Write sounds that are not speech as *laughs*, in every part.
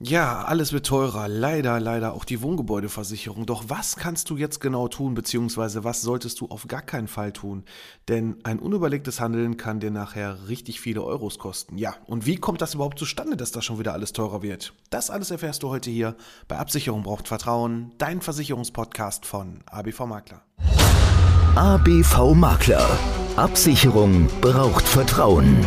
Ja, alles wird teurer. Leider, leider auch die Wohngebäudeversicherung. Doch was kannst du jetzt genau tun, beziehungsweise was solltest du auf gar keinen Fall tun? Denn ein unüberlegtes Handeln kann dir nachher richtig viele Euros kosten. Ja, und wie kommt das überhaupt zustande, dass da schon wieder alles teurer wird? Das alles erfährst du heute hier bei Absicherung braucht Vertrauen, dein Versicherungspodcast von ABV Makler. ABV Makler. Absicherung braucht Vertrauen.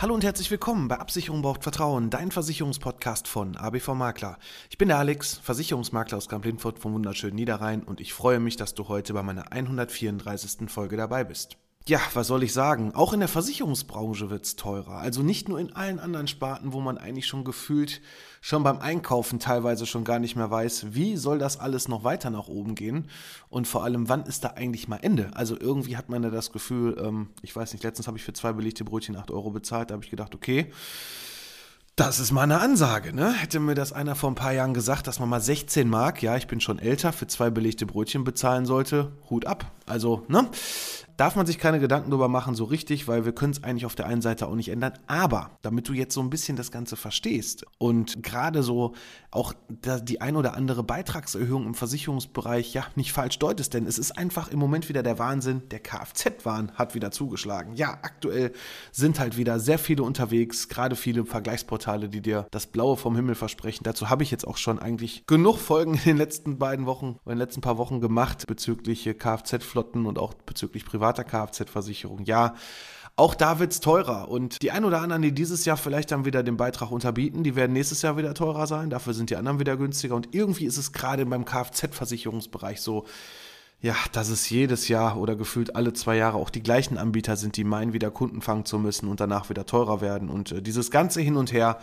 Hallo und herzlich willkommen bei Absicherung braucht Vertrauen, dein Versicherungspodcast von ABV Makler. Ich bin der Alex, Versicherungsmakler aus Kamp-Lindfort vom wunderschönen Niederrhein und ich freue mich, dass du heute bei meiner 134. Folge dabei bist. Ja, was soll ich sagen? Auch in der Versicherungsbranche wird's teurer. Also nicht nur in allen anderen Sparten, wo man eigentlich schon gefühlt schon beim Einkaufen teilweise schon gar nicht mehr weiß, wie soll das alles noch weiter nach oben gehen und vor allem, wann ist da eigentlich mal Ende? Also irgendwie hat man ja das Gefühl, ähm, ich weiß nicht, letztens habe ich für zwei belegte Brötchen 8 Euro bezahlt, da habe ich gedacht, okay, das ist mal eine Ansage, ne? Hätte mir das einer vor ein paar Jahren gesagt, dass man mal 16 Mark, ja, ich bin schon älter, für zwei belegte Brötchen bezahlen sollte, Hut ab. Also, ne? Darf man sich keine Gedanken darüber machen, so richtig, weil wir können es eigentlich auf der einen Seite auch nicht ändern. Aber damit du jetzt so ein bisschen das Ganze verstehst und gerade so auch die ein oder andere Beitragserhöhung im Versicherungsbereich ja nicht falsch deutest, denn es ist einfach im Moment wieder der Wahnsinn, der Kfz-Wahn hat wieder zugeschlagen. Ja, aktuell sind halt wieder sehr viele unterwegs, gerade viele Vergleichsportale, die dir das Blaue vom Himmel versprechen. Dazu habe ich jetzt auch schon eigentlich genug Folgen in den letzten beiden Wochen, in den letzten paar Wochen gemacht bezüglich Kfz-Flotten und auch bezüglich Privat privater Kfz-Versicherung. Ja, auch da wird es teurer. Und die ein oder anderen, die dieses Jahr vielleicht dann wieder den Beitrag unterbieten, die werden nächstes Jahr wieder teurer sein. Dafür sind die anderen wieder günstiger. Und irgendwie ist es gerade beim Kfz-Versicherungsbereich so, ja, dass es jedes Jahr oder gefühlt alle zwei Jahre auch die gleichen Anbieter sind, die meinen, wieder Kunden fangen zu müssen und danach wieder teurer werden. Und äh, dieses ganze Hin und Her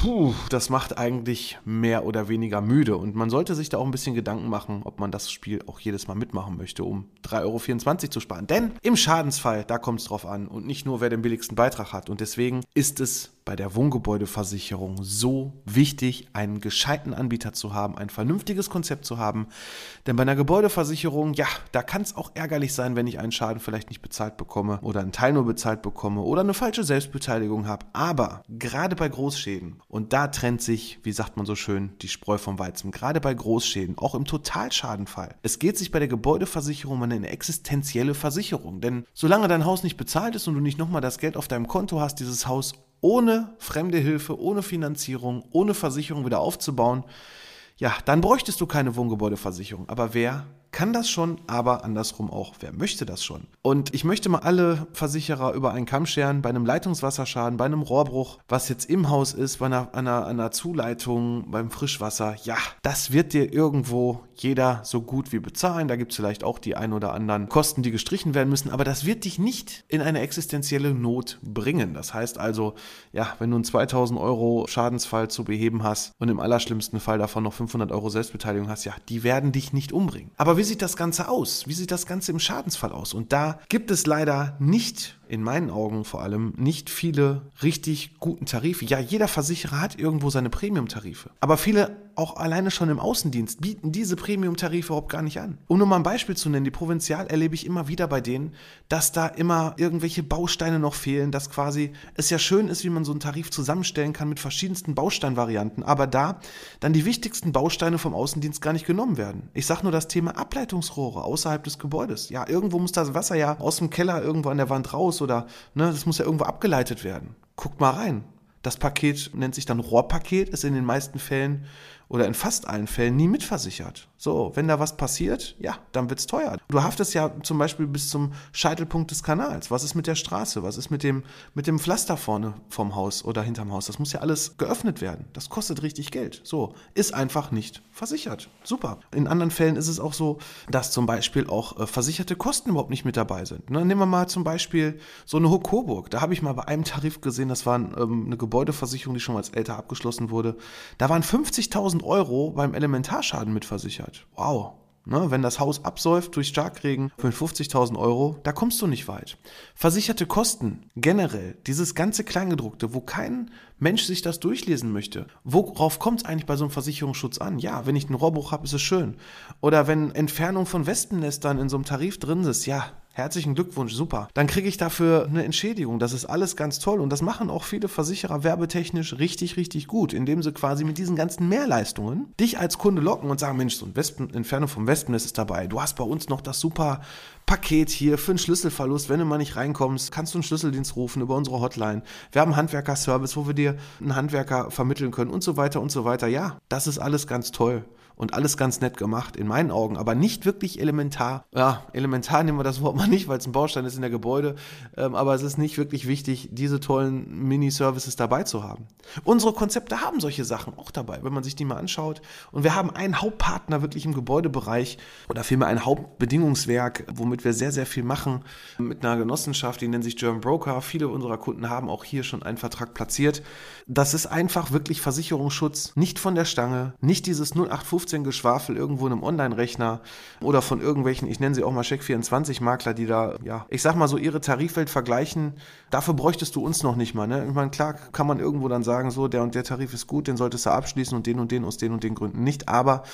puh, das macht eigentlich mehr oder weniger müde. Und man sollte sich da auch ein bisschen Gedanken machen, ob man das Spiel auch jedes Mal mitmachen möchte, um 3,24 Euro zu sparen. Denn im Schadensfall, da kommt es drauf an und nicht nur, wer den billigsten Beitrag hat. Und deswegen ist es bei der Wohngebäudeversicherung so wichtig, einen gescheiten Anbieter zu haben, ein vernünftiges Konzept zu haben. Denn bei einer Gebäudeversicherung, ja, da kann es auch ärgerlich sein, wenn ich einen Schaden vielleicht nicht bezahlt bekomme oder einen Teil nur bezahlt bekomme oder eine falsche Selbstbeteiligung habe. Aber gerade bei Großschäden, und da trennt sich, wie sagt man so schön, die Spreu vom Weizen, gerade bei Großschäden, auch im Totalschadenfall. Es geht sich bei der Gebäudeversicherung um eine existenzielle Versicherung. Denn solange dein Haus nicht bezahlt ist und du nicht nochmal das Geld auf deinem Konto hast, dieses Haus ohne fremde Hilfe, ohne Finanzierung, ohne Versicherung wieder aufzubauen, ja, dann bräuchtest du keine Wohngebäudeversicherung. Aber wer kann das schon, aber andersrum auch, wer möchte das schon? Und ich möchte mal alle Versicherer über einen Kamm scheren, bei einem Leitungswasserschaden, bei einem Rohrbruch, was jetzt im Haus ist, bei einer, einer, einer Zuleitung, beim Frischwasser, ja, das wird dir irgendwo jeder so gut wie bezahlen. Da gibt es vielleicht auch die ein oder anderen Kosten, die gestrichen werden müssen, aber das wird dich nicht in eine existenzielle Not bringen. Das heißt also, ja, wenn du einen 2000 Euro Schadensfall zu beheben hast und im allerschlimmsten Fall davon noch 500 Euro Selbstbeteiligung hast, ja, die werden dich nicht umbringen. Aber wie sieht das Ganze aus? Wie sieht das Ganze im Schadensfall aus? Und da gibt es leider nicht, in meinen Augen vor allem, nicht viele richtig guten Tarife. Ja, jeder Versicherer hat irgendwo seine Premium-Tarife. Aber viele auch alleine schon im Außendienst, bieten diese Premium-Tarife überhaupt gar nicht an. Um nur mal ein Beispiel zu nennen, die Provinzial erlebe ich immer wieder bei denen, dass da immer irgendwelche Bausteine noch fehlen, dass quasi es ja schön ist, wie man so einen Tarif zusammenstellen kann mit verschiedensten Bausteinvarianten, aber da dann die wichtigsten Bausteine vom Außendienst gar nicht genommen werden. Ich sage nur das Thema Ableitungsrohre außerhalb des Gebäudes. Ja, irgendwo muss das Wasser ja aus dem Keller irgendwo an der Wand raus oder ne, das muss ja irgendwo abgeleitet werden. Guckt mal rein. Das Paket nennt sich dann Rohrpaket, ist in den meisten Fällen oder in fast allen Fällen nie mitversichert. So, wenn da was passiert, ja, dann wird's teuer. Du haftest ja zum Beispiel bis zum Scheitelpunkt des Kanals. Was ist mit der Straße? Was ist mit dem, mit dem Pflaster vorne vom Haus oder hinterm Haus? Das muss ja alles geöffnet werden. Das kostet richtig Geld. So, ist einfach nicht versichert. Super. In anderen Fällen ist es auch so, dass zum Beispiel auch äh, versicherte Kosten überhaupt nicht mit dabei sind. Ne? Nehmen wir mal zum Beispiel so eine Hook Coburg. Da habe ich mal bei einem Tarif gesehen, das war ähm, eine Gebäudeversicherung, die schon als älter abgeschlossen wurde. Da waren 50.000 Euro beim Elementarschaden mitversichert. Wow. Ne, wenn das Haus absäuft durch Starkregen für 50.000 Euro, da kommst du nicht weit. Versicherte Kosten, generell, dieses ganze Kleingedruckte, wo kein Mensch sich das durchlesen möchte. Worauf kommt es eigentlich bei so einem Versicherungsschutz an? Ja, wenn ich einen Rohrbruch habe, ist es schön. Oder wenn Entfernung von Wespennestern in so einem Tarif drin ist, ja, Herzlichen Glückwunsch, super. Dann kriege ich dafür eine Entschädigung. Das ist alles ganz toll und das machen auch viele Versicherer werbetechnisch richtig, richtig gut, indem sie quasi mit diesen ganzen Mehrleistungen dich als Kunde locken und sagen, Mensch, so ein Wespen, Entfernung vom Wespennest ist dabei. Du hast bei uns noch das super Paket hier für einen Schlüsselverlust. Wenn du mal nicht reinkommst, kannst du einen Schlüsseldienst rufen über unsere Hotline. Wir haben Handwerker-Service, wo wir dir einen Handwerker vermitteln können und so weiter und so weiter. Ja, das ist alles ganz toll und alles ganz nett gemacht, in meinen Augen, aber nicht wirklich elementar. Ja, elementar nehmen wir das Wort mal nicht, weil es ein Baustein ist in der Gebäude, ähm, aber es ist nicht wirklich wichtig, diese tollen Mini-Services dabei zu haben. Unsere Konzepte haben solche Sachen auch dabei, wenn man sich die mal anschaut. Und wir haben einen Hauptpartner wirklich im Gebäudebereich oder vielmehr ein Hauptbedingungswerk, womit wir sehr, sehr viel machen, mit einer Genossenschaft, die nennt sich German Broker. Viele unserer Kunden haben auch hier schon einen Vertrag platziert. Das ist einfach wirklich Versicherungsschutz, nicht von der Stange, nicht dieses 0815 15-Geschwafel irgendwo in einem Online-Rechner oder von irgendwelchen, ich nenne sie auch mal Check24-Makler, die da, ja, ich sag mal so, ihre Tarifwelt vergleichen. Dafür bräuchtest du uns noch nicht mal. Ne? Ich meine, klar kann man irgendwo dann sagen, so, der und der Tarif ist gut, den solltest du abschließen und den und den aus den und den Gründen nicht. Aber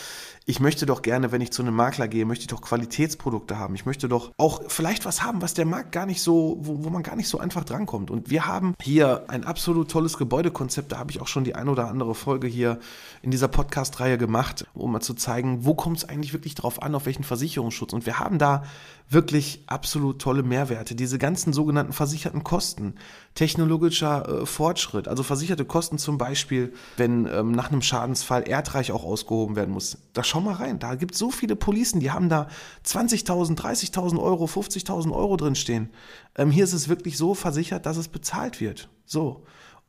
ich möchte doch gerne, wenn ich zu einem Makler gehe, möchte ich doch Qualitätsprodukte haben. Ich möchte doch auch vielleicht was haben, was der Markt gar nicht so, wo, wo man gar nicht so einfach drankommt. Und wir haben hier ein absolut tolles Gebäudekonzept. Da habe ich auch schon die ein oder andere Folge hier in dieser Podcast-Reihe gemacht, um mal zu zeigen, wo kommt es eigentlich wirklich drauf an, auf welchen Versicherungsschutz. Und wir haben da wirklich absolut tolle Mehrwerte. Diese ganzen sogenannten versicherten Kosten, technologischer äh, Fortschritt, also versicherte Kosten zum Beispiel, wenn ähm, nach einem Schadensfall Erdreich auch ausgehoben werden muss. Da schau mal rein, da gibt es so viele Policen, die haben da 20.000, 30.000 Euro, 50.000 Euro drinstehen. Ähm, hier ist es wirklich so versichert, dass es bezahlt wird. So.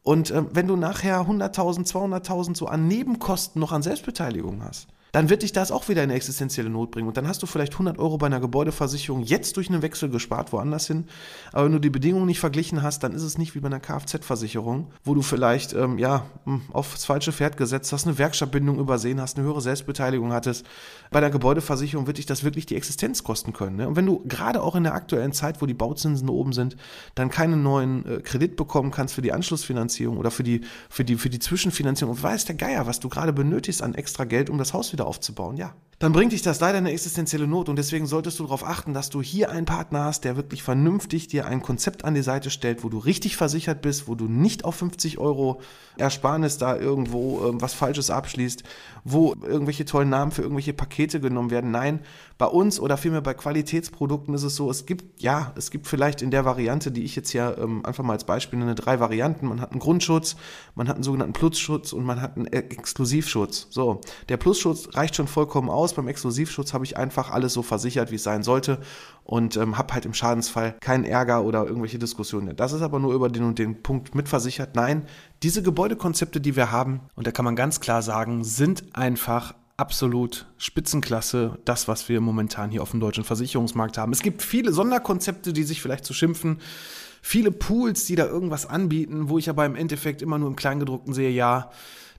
Und ähm, wenn du nachher 100.000, 200.000 so an Nebenkosten noch an Selbstbeteiligung hast, dann wird dich das auch wieder in eine existenzielle Not bringen. Und dann hast du vielleicht 100 Euro bei einer Gebäudeversicherung jetzt durch einen Wechsel gespart, woanders hin. Aber wenn du die Bedingungen nicht verglichen hast, dann ist es nicht wie bei einer Kfz-Versicherung, wo du vielleicht ähm, ja, hm, aufs falsche Pferd gesetzt hast, eine Werkstattbindung übersehen hast, eine höhere Selbstbeteiligung hattest. Bei der Gebäudeversicherung wird dich das wirklich die Existenz kosten können. Ne? Und wenn du gerade auch in der aktuellen Zeit, wo die Bauzinsen oben sind, dann keinen neuen äh, Kredit bekommen kannst für die Anschlussfinanzierung oder für die, für die, für die Zwischenfinanzierung und weiß der Geier, was du gerade benötigst an extra Geld, um das Haus wieder aufzubauen, ja, dann bringt dich das leider in eine existenzielle Not und deswegen solltest du darauf achten, dass du hier einen Partner hast, der wirklich vernünftig dir ein Konzept an die Seite stellt, wo du richtig versichert bist, wo du nicht auf 50 Euro Ersparnis da irgendwo ähm, was Falsches abschließt, wo irgendwelche tollen Namen für irgendwelche Pakete genommen werden. Nein, bei uns oder vielmehr bei Qualitätsprodukten ist es so, es gibt, ja, es gibt vielleicht in der Variante, die ich jetzt hier ähm, einfach mal als Beispiel nenne, drei Varianten. Man hat einen Grundschutz, man hat einen sogenannten Plusschutz und man hat einen Exklusivschutz. So, der Plusschutz reicht schon vollkommen aus. Beim Exklusivschutz habe ich einfach alles so versichert, wie es sein sollte und ähm, habe halt im Schadensfall keinen Ärger oder irgendwelche Diskussionen. Das ist aber nur über den und den Punkt mitversichert. Nein, diese Gebäudekonzepte, die wir haben, und da kann man ganz klar sagen, sind einfach absolut Spitzenklasse, das, was wir momentan hier auf dem deutschen Versicherungsmarkt haben. Es gibt viele Sonderkonzepte, die sich vielleicht zu schimpfen, viele Pools, die da irgendwas anbieten, wo ich aber im Endeffekt immer nur im Kleingedruckten sehe, ja,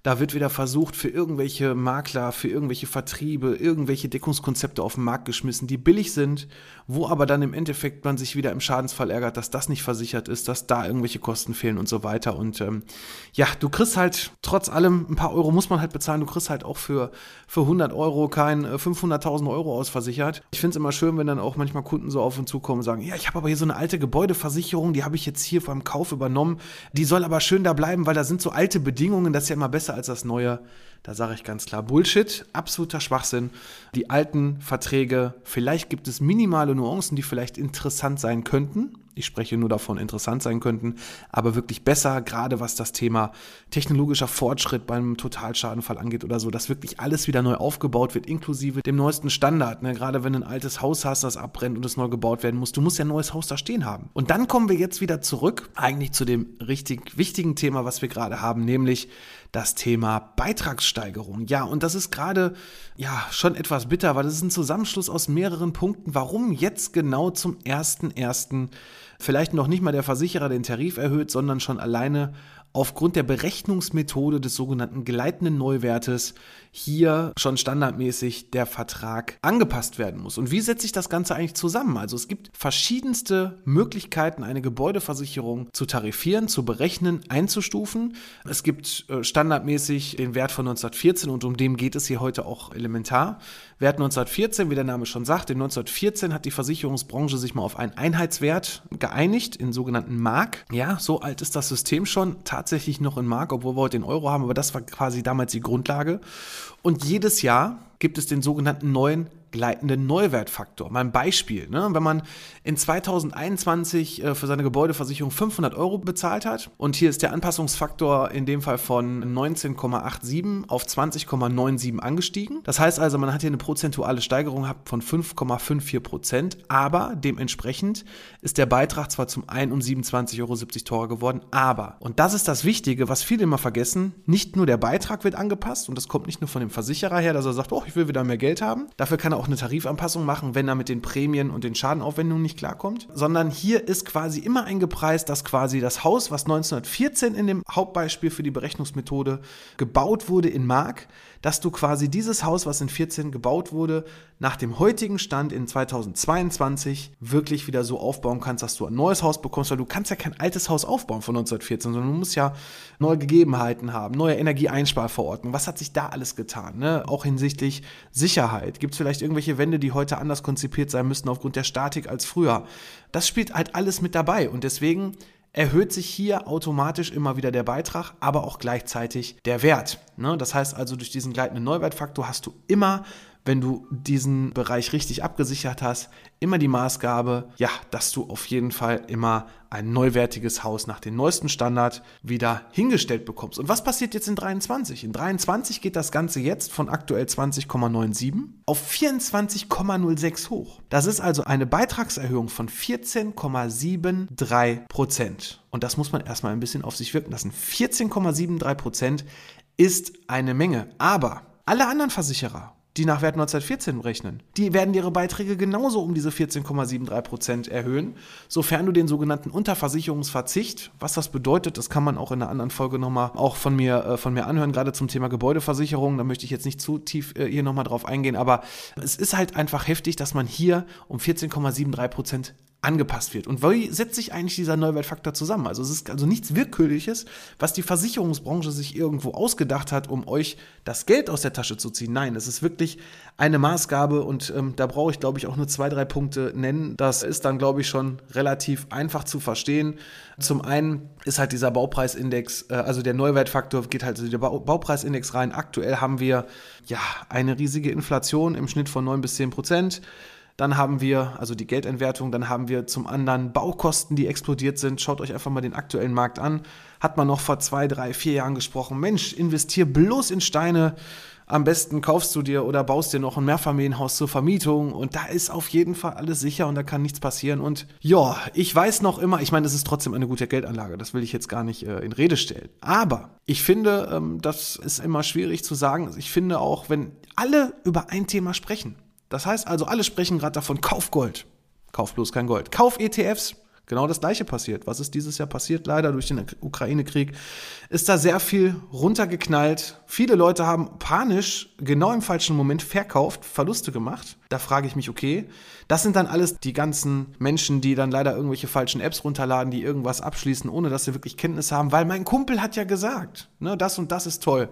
Da wird wieder versucht, für irgendwelche Makler, für irgendwelche Vertriebe, irgendwelche Deckungskonzepte auf den Markt geschmissen, die billig sind, wo aber dann im Endeffekt man sich wieder im Schadensfall ärgert, dass das nicht versichert ist, dass da irgendwelche Kosten fehlen und so weiter. Und ähm, ja, du kriegst halt trotz allem ein paar Euro muss man halt bezahlen. Du kriegst halt auch für, für 100 Euro kein 500.000 äh, Euro ausversichert. Ich finde es immer schön, wenn dann auch manchmal Kunden so auf uns zukommen und sagen, ja, ich habe aber hier so eine alte Gebäudeversicherung, die habe ich jetzt hier beim Kauf übernommen. Die soll aber schön da bleiben, weil da sind so alte Bedingungen, das ist ja immer besser als das neue. Da sage ich ganz klar Bullshit, absoluter Schwachsinn. Die alten Verträge, vielleicht gibt es minimale Nuancen, die vielleicht interessant sein könnten. Ich spreche nur davon, interessant sein könnten, aber wirklich besser, gerade was das Thema technologischer Fortschritt beim Totalschadenfall angeht oder so, dass wirklich alles wieder neu aufgebaut wird, inklusive dem neuesten Standard. Ne? Gerade wenn du ein altes Haus hast, das abbrennt und es neu gebaut werden muss, du musst ja ein neues Haus da stehen haben. Und dann kommen wir jetzt wieder zurück, eigentlich zu dem richtig wichtigen Thema, was wir gerade haben, nämlich das Thema Beitragssteigerung. Ja, und das ist gerade ja schon etwas bitter, weil das ist ein Zusammenschluss aus mehreren Punkten. Warum jetzt genau zum ersten ersten vielleicht noch nicht mal der Versicherer den Tarif erhöht, sondern schon alleine aufgrund der Berechnungsmethode des sogenannten gleitenden Neuwertes hier schon standardmäßig der Vertrag angepasst werden muss. Und wie setzt sich das Ganze eigentlich zusammen? Also es gibt verschiedenste Möglichkeiten, eine Gebäudeversicherung zu tarifieren, zu berechnen, einzustufen. Es gibt äh, standardmäßig den Wert von 1914 und um den geht es hier heute auch elementar. Wert 1914, wie der Name schon sagt, in 1914 hat die Versicherungsbranche sich mal auf einen Einheitswert geeinigt, in sogenannten Mark. Ja, so alt ist das System schon, tatsächlich noch in Mark, obwohl wir heute den Euro haben, aber das war quasi damals die Grundlage. Und jedes Jahr gibt es den sogenannten neuen gleitenden Neuwertfaktor. Mal ein Beispiel, ne? wenn man in 2021 äh, für seine Gebäudeversicherung 500 Euro bezahlt hat und hier ist der Anpassungsfaktor in dem Fall von 19,87 auf 20,97 angestiegen. Das heißt also, man hat hier eine prozentuale Steigerung gehabt von 5,54 Prozent, aber dementsprechend ist der Beitrag zwar zum einen um 27,70 Euro teurer geworden, aber, und das ist das Wichtige, was viele immer vergessen, nicht nur der Beitrag wird angepasst und das kommt nicht nur von dem Versicherer her, dass er sagt, oh, ich will wieder mehr Geld haben, dafür kann er auch eine Tarifanpassung machen, wenn er mit den Prämien und den Schadenaufwendungen nicht klarkommt, sondern hier ist quasi immer eingepreist, dass quasi das Haus, was 1914 in dem Hauptbeispiel für die Berechnungsmethode gebaut wurde in Mark, dass du quasi dieses Haus, was in 14 gebaut wurde, nach dem heutigen Stand in 2022 wirklich wieder so aufbauen kannst, dass du ein neues Haus bekommst, weil du kannst ja kein altes Haus aufbauen von 1914, sondern du musst ja neue Gegebenheiten haben, neue Energieeinsparverordnungen. Was hat sich da alles getan? Ne? Auch hinsichtlich Sicherheit. Gibt es vielleicht irgendwelche Wände, die heute anders konzipiert sein müssten aufgrund der Statik als früher? Das spielt halt alles mit dabei und deswegen erhöht sich hier automatisch immer wieder der Beitrag, aber auch gleichzeitig der Wert. Ne? Das heißt also, durch diesen gleitenden Neuwertfaktor hast du immer wenn du diesen Bereich richtig abgesichert hast, immer die Maßgabe, ja, dass du auf jeden Fall immer ein neuwertiges Haus nach dem neuesten Standard wieder hingestellt bekommst. Und was passiert jetzt in 23? In 23 geht das Ganze jetzt von aktuell 20,97 auf 24,06 hoch. Das ist also eine Beitragserhöhung von 14,73 Prozent. Und das muss man erstmal ein bisschen auf sich wirken lassen. 14,73 Prozent ist eine Menge. Aber alle anderen Versicherer die nach Wert 1914 rechnen. Die werden ihre Beiträge genauso um diese 14,73 Prozent erhöhen, sofern du den sogenannten Unterversicherungsverzicht, was das bedeutet, das kann man auch in einer anderen Folge nochmal auch von mir, äh, von mir anhören, gerade zum Thema Gebäudeversicherung. Da möchte ich jetzt nicht zu tief äh, hier nochmal drauf eingehen, aber es ist halt einfach heftig, dass man hier um 14,73 Prozent angepasst wird. Und wie setzt sich eigentlich dieser Neuwertfaktor zusammen? Also es ist also nichts Willkürliches, was die Versicherungsbranche sich irgendwo ausgedacht hat, um euch das Geld aus der Tasche zu ziehen. Nein, es ist wirklich eine Maßgabe und ähm, da brauche ich, glaube ich, auch nur zwei, drei Punkte nennen. Das ist dann, glaube ich, schon relativ einfach zu verstehen. Zum einen ist halt dieser Baupreisindex, äh, also der Neuwertfaktor geht halt in den Baupreisindex rein. Aktuell haben wir ja eine riesige Inflation im Schnitt von 9 bis 10 Prozent. Dann haben wir, also die Geldentwertung, dann haben wir zum anderen Baukosten, die explodiert sind. Schaut euch einfach mal den aktuellen Markt an. Hat man noch vor zwei, drei, vier Jahren gesprochen, Mensch, investier bloß in Steine. Am besten kaufst du dir oder baust dir noch ein Mehrfamilienhaus zur Vermietung und da ist auf jeden Fall alles sicher und da kann nichts passieren. Und ja, ich weiß noch immer, ich meine, es ist trotzdem eine gute Geldanlage, das will ich jetzt gar nicht äh, in Rede stellen. Aber ich finde, ähm, das ist immer schwierig zu sagen. Ich finde auch, wenn alle über ein Thema sprechen, das heißt also, alle sprechen gerade davon, kauf Gold. Kauf bloß kein Gold. Kauf ETFs. genau das gleiche passiert. Was ist dieses Jahr passiert? Leider durch den Ukraine-Krieg ist da sehr viel runtergeknallt. Viele Leute haben panisch genau im falschen Moment verkauft, Verluste gemacht. Da frage ich mich, okay, das sind dann alles die ganzen Menschen, die dann leider irgendwelche falschen Apps runterladen, die irgendwas abschließen, ohne dass sie wirklich Kenntnis haben, weil mein Kumpel hat ja gesagt, ne, das und das ist toll.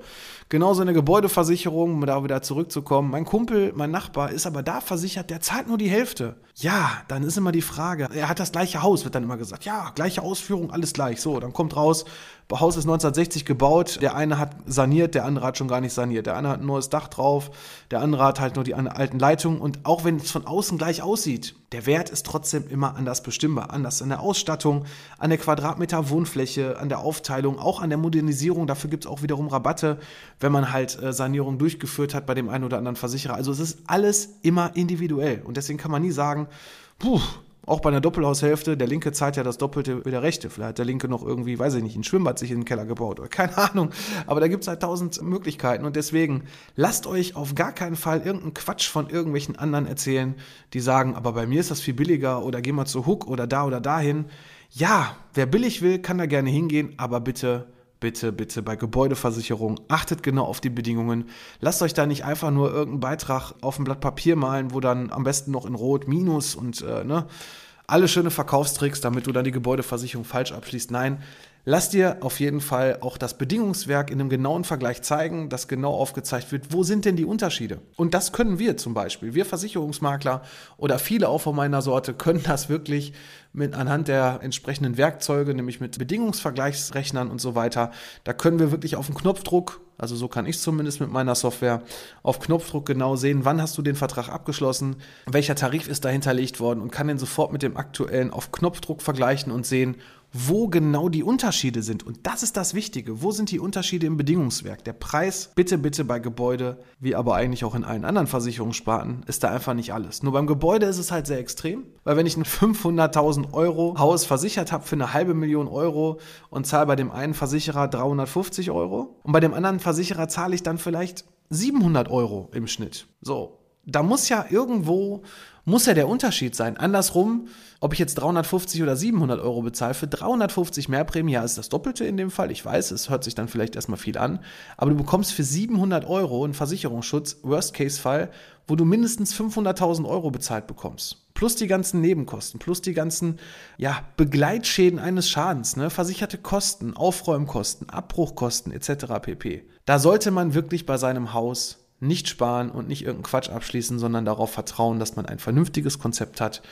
Genauso eine Gebäudeversicherung, um da wieder zurückzukommen. Mein Kumpel, mein Nachbar ist aber da versichert, der zahlt nur die Hälfte. Ja, dann ist immer die Frage, er hat das gleiche Haus, wird dann immer gesagt. Ja, gleiche Ausführung, alles gleich. So, dann kommt raus, Haus ist 1960 gebaut, der eine hat saniert, der andere hat schon gar nicht saniert. Der eine hat ein neues Dach drauf, der andere hat halt nur die alten Leitungen. Und auch wenn es von außen gleich aussieht, der Wert ist trotzdem immer anders bestimmbar. Anders an der Ausstattung, an der Quadratmeter Wohnfläche, an der Aufteilung, auch an der Modernisierung. Dafür gibt es auch wiederum Rabatte, wenn man halt äh, Sanierung durchgeführt hat bei dem einen oder anderen Versicherer. Also es ist alles immer individuell. Und deswegen kann man nie sagen, puh, auch bei einer Doppelhaushälfte, der Linke zahlt ja das Doppelte wie der Rechte. Vielleicht hat der Linke noch irgendwie, weiß ich nicht, ein Schwimmbad sich in den Keller gebaut oder *laughs* keine Ahnung. Aber da gibt es halt tausend Möglichkeiten und deswegen lasst euch auf gar keinen Fall irgendeinen Quatsch von irgendwelchen anderen erzählen, die sagen, aber bei mir ist das viel billiger oder geh mal zu Hook oder da oder dahin. Ja, wer billig will, kann da gerne hingehen, aber bitte bitte, bitte bei Gebäudeversicherung achtet genau auf die Bedingungen. Lasst euch da nicht einfach nur irgendeinen Beitrag auf ein Blatt Papier malen, wo dann am besten noch in Rot Minus und äh, ne, alle schöne Verkaufstricks, damit du dann die Gebäudeversicherung falsch abschließt. Nein, lass dir auf jeden Fall auch das Bedingungswerk in einem genauen Vergleich zeigen, dass genau aufgezeigt wird, wo sind denn die Unterschiede. Und das können wir zum Beispiel. Wir Versicherungsmakler oder viele auch von meiner Sorte können das wirklich mit anhand der entsprechenden Werkzeuge, nämlich mit Bedingungsvergleichsrechnern und so weiter. Da können wir wirklich auf den Knopfdruck, also so kann ich zumindest mit meiner Software, auf Knopfdruck genau sehen, wann hast du den Vertrag abgeschlossen, welcher Tarif ist da hinterlegt worden und kann den sofort mit dem aktuellen auf Knopfdruck vergleichen und sehen, wo genau die Unterschiede sind. Und das ist das Wichtige. Wo sind die Unterschiede im Bedingungswerk? Der Preis, bitte, bitte bei Gebäude, wie aber eigentlich auch in allen anderen Versicherungssparten, ist da einfach nicht alles. Nur beim Gebäude ist es halt sehr extrem, weil wenn ich ein 500.000 Euro Haus versichert habe für eine halbe Million Euro und zahle bei dem einen Versicherer 350 Euro und bei dem anderen Versicherer zahle ich dann vielleicht 700 Euro im Schnitt. So, da muss ja irgendwo muss ja der Unterschied sein. Andersrum, ob ich jetzt 350 oder 700 Euro bezahle, für 350 mehr Prämie, ja, ist das Doppelte in dem Fall. Ich weiß, es hört sich dann vielleicht erstmal viel an, aber du bekommst für 700 Euro einen Versicherungsschutz, Worst-Case-Fall, wo du mindestens 500.000 Euro bezahlt bekommst. Plus die ganzen Nebenkosten, plus die ganzen ja, Begleitschäden eines Schadens, ne? versicherte Kosten, Aufräumkosten, Abbruchkosten etc. pp. Da sollte man wirklich bei seinem Haus nicht sparen und nicht irgendeinen Quatsch abschließen, sondern darauf vertrauen, dass man ein vernünftiges Konzept hat.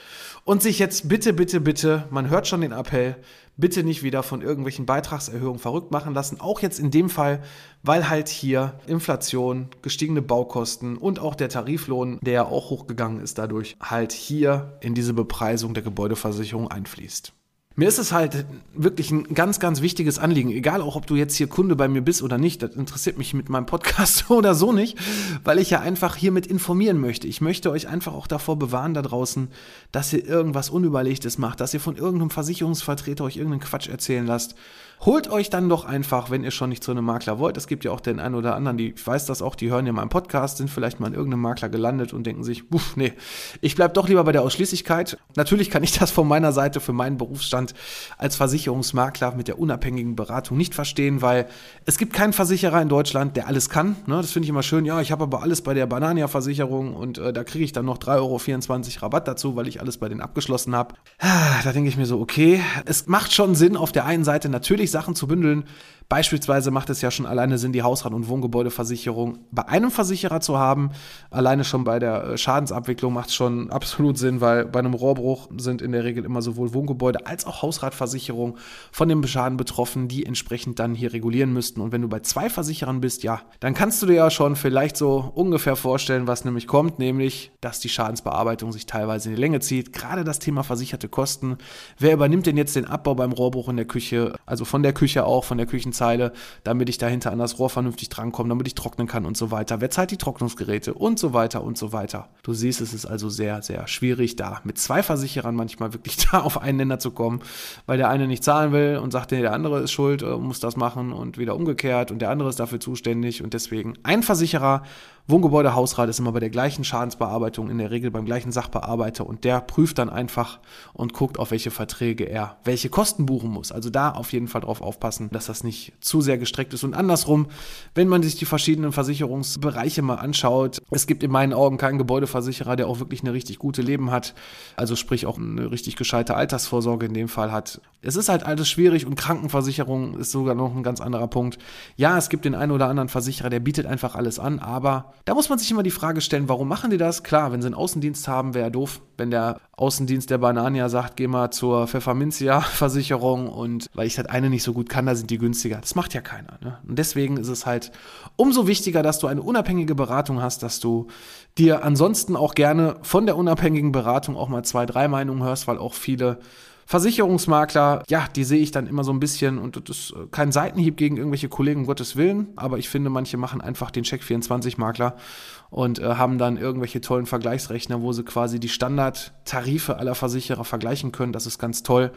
Und sich jetzt bitte, bitte, bitte, man hört schon den Appell, bitte nicht wieder von irgendwelchen Beitragserhöhungen verrückt machen lassen. Auch jetzt in dem Fall, weil halt hier Inflation, gestiegene Baukosten und auch der Tariflohn, der ja auch hochgegangen ist dadurch, halt hier in diese Bepreisung der Gebäudeversicherung einfließt. Mir ist es halt wirklich ein ganz, ganz wichtiges Anliegen, egal auch, ob du jetzt hier Kunde bei mir bist oder nicht, das interessiert mich mit meinem Podcast *laughs* oder so nicht, weil ich ja einfach hiermit informieren möchte. Ich möchte euch einfach auch davor bewahren da draußen, dass ihr irgendwas Unüberlegtes macht, dass ihr von irgendeinem Versicherungsvertreter euch irgendeinen Quatsch erzählen lasst Holt euch dann doch einfach, wenn ihr schon nicht zu einem Makler wollt. Es gibt ja auch den einen oder anderen, die, ich weiß das auch, die hören ja meinen Podcast, sind vielleicht mal in irgendeinem Makler gelandet und denken sich, uff, nee, ich bleib doch lieber bei der Ausschließlichkeit. Natürlich kann ich das von meiner Seite für meinen Berufsstand als Versicherungsmakler mit der unabhängigen Beratung nicht verstehen, weil es gibt keinen Versicherer in Deutschland, der alles kann. Ne? Das finde ich immer schön. Ja, ich habe aber alles bei der Banania-Versicherung und äh, da kriege ich dann noch 3,24 Euro Rabatt dazu, weil ich alles bei denen abgeschlossen habe. Ah, da denke ich mir so, okay, es macht schon Sinn, auf der einen Seite natürlich Sachen zu bündeln. Beispielsweise macht es ja schon alleine Sinn, die Hausrat- und Wohngebäudeversicherung bei einem Versicherer zu haben. Alleine schon bei der äh, Schadensabwicklung macht es schon absolut Sinn, weil bei einem Rohrbruch sind in der Regel immer sowohl Wohngebäude als auch Hausratversicherung von dem Schaden betroffen, die entsprechend dann hier regulieren müssten. Und wenn du bei zwei Versicherern bist, ja, dann kannst du dir ja schon vielleicht so ungefähr vorstellen, was nämlich kommt, nämlich, dass die Schadensbearbeitung sich teilweise in die Länge zieht. Gerade das Thema versicherte Kosten. Wer übernimmt denn jetzt den Abbau beim Rohrbruch in der Küche? Also von der Küche auch, von der Küchenzeile, damit ich dahinter an das Rohr vernünftig drankomme, damit ich trocknen kann und so weiter. Wer zahlt die Trocknungsgeräte und so weiter und so weiter. Du siehst, es ist also sehr, sehr schwierig, da mit zwei Versicherern manchmal wirklich *laughs* da auf einen Nenner zu kommen, weil der eine nicht zahlen will und sagt, der andere ist schuld, äh, muss das machen und wieder umgekehrt und der andere ist dafür zuständig und deswegen ein Versicherer Wohngebäude Hausrat ist immer bei der gleichen Schadensbearbeitung, in der Regel beim gleichen Sachbearbeiter und der prüft dann einfach und guckt, auf welche Verträge er welche Kosten buchen muss. Also da auf jeden Fall drauf aufpassen, dass das nicht zu sehr gestreckt ist. Und andersrum, wenn man sich die verschiedenen Versicherungsbereiche mal anschaut, es gibt in meinen Augen keinen Gebäudeversicherer, der auch wirklich eine richtig gute Leben hat, also sprich auch eine richtig gescheite Altersvorsorge in dem Fall hat. Es ist halt alles schwierig und Krankenversicherung ist sogar noch ein ganz anderer Punkt. Ja, es gibt den einen oder anderen Versicherer, der bietet einfach alles an, aber da muss man sich immer die Frage stellen, warum machen die das? Klar, wenn sie einen Außendienst haben, wäre doof, wenn der Außendienst der Banania sagt, geh mal zur Pfefferminzia-Versicherung und weil ich das eine nicht so gut kann, da sind die günstiger. Das macht ja keiner. Ne? Und deswegen ist es halt umso wichtiger, dass du eine unabhängige Beratung hast, dass du dir ansonsten auch gerne von der unabhängigen Beratung auch mal zwei, drei Meinungen hörst, weil auch viele Versicherungsmakler, ja, die sehe ich dann immer so ein bisschen und das ist kein Seitenhieb gegen irgendwelche Kollegen, um Gottes Willen, aber ich finde, manche machen einfach den Check24-Makler und äh, haben dann irgendwelche tollen Vergleichsrechner, wo sie quasi die Standardtarife aller Versicherer vergleichen können. Das ist ganz toll.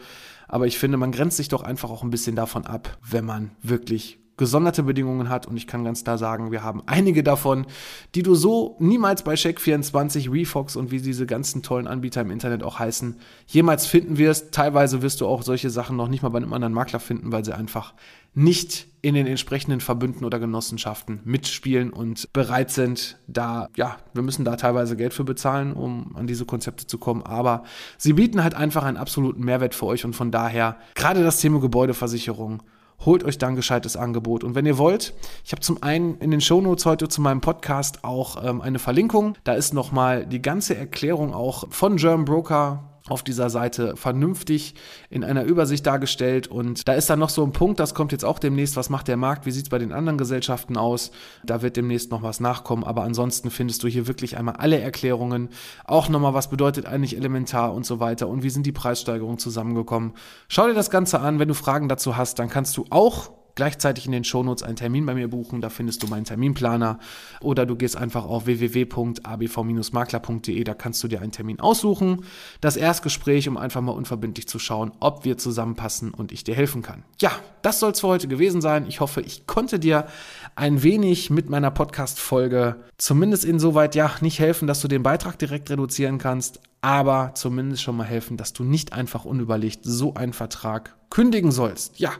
Aber ich finde, man grenzt sich doch einfach auch ein bisschen davon ab, wenn man wirklich gesonderte Bedingungen hat. Und ich kann ganz klar sagen, wir haben einige davon, die du so niemals bei Check24, Refox und wie diese ganzen tollen Anbieter im Internet auch heißen, jemals finden wirst. Teilweise wirst du auch solche Sachen noch nicht mal bei einem anderen Makler finden, weil sie einfach nicht in den entsprechenden Verbünden oder Genossenschaften mitspielen und bereit sind, da, ja, wir müssen da teilweise Geld für bezahlen, um an diese Konzepte zu kommen, aber sie bieten halt einfach einen absoluten Mehrwert für euch und von daher, gerade das Thema Gebäudeversicherung, holt euch dann ein gescheites Angebot. Und wenn ihr wollt, ich habe zum einen in den Shownotes heute zu meinem Podcast auch ähm, eine Verlinkung. Da ist nochmal die ganze Erklärung auch von German Broker auf dieser Seite vernünftig in einer Übersicht dargestellt. Und da ist dann noch so ein Punkt, das kommt jetzt auch demnächst, was macht der Markt, wie sieht es bei den anderen Gesellschaften aus. Da wird demnächst noch was nachkommen, aber ansonsten findest du hier wirklich einmal alle Erklärungen. Auch nochmal, was bedeutet eigentlich elementar und so weiter und wie sind die Preissteigerungen zusammengekommen. Schau dir das Ganze an, wenn du Fragen dazu hast, dann kannst du auch gleichzeitig in den Shownotes einen Termin bei mir buchen. Da findest du meinen Terminplaner. Oder du gehst einfach auf www.abv-makler.de. Da kannst du dir einen Termin aussuchen. Das Erstgespräch, um einfach mal unverbindlich zu schauen, ob wir zusammenpassen und ich dir helfen kann. Ja, das soll es für heute gewesen sein. Ich hoffe, ich konnte dir ein wenig mit meiner Podcast-Folge zumindest insoweit ja nicht helfen, dass du den Beitrag direkt reduzieren kannst, aber zumindest schon mal helfen, dass du nicht einfach unüberlegt so einen Vertrag kündigen sollst. Ja,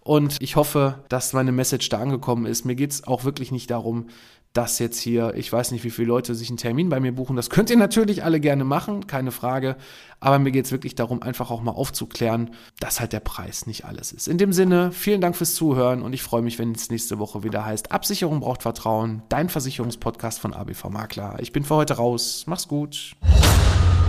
und ich hoffe, dass meine Message da angekommen ist. Mir geht es auch wirklich nicht darum, dass jetzt hier, ich weiß nicht, wie viele Leute sich einen Termin bei mir buchen. Das könnt ihr natürlich alle gerne machen, keine Frage. Aber mir geht es wirklich darum, einfach auch mal aufzuklären, dass halt der Preis nicht alles ist. In dem Sinne, vielen Dank fürs Zuhören und ich freue mich, wenn es nächste Woche wieder heißt, Absicherung braucht Vertrauen, dein Versicherungspodcast von ABV Makler. Ich bin für heute raus. Mach's gut.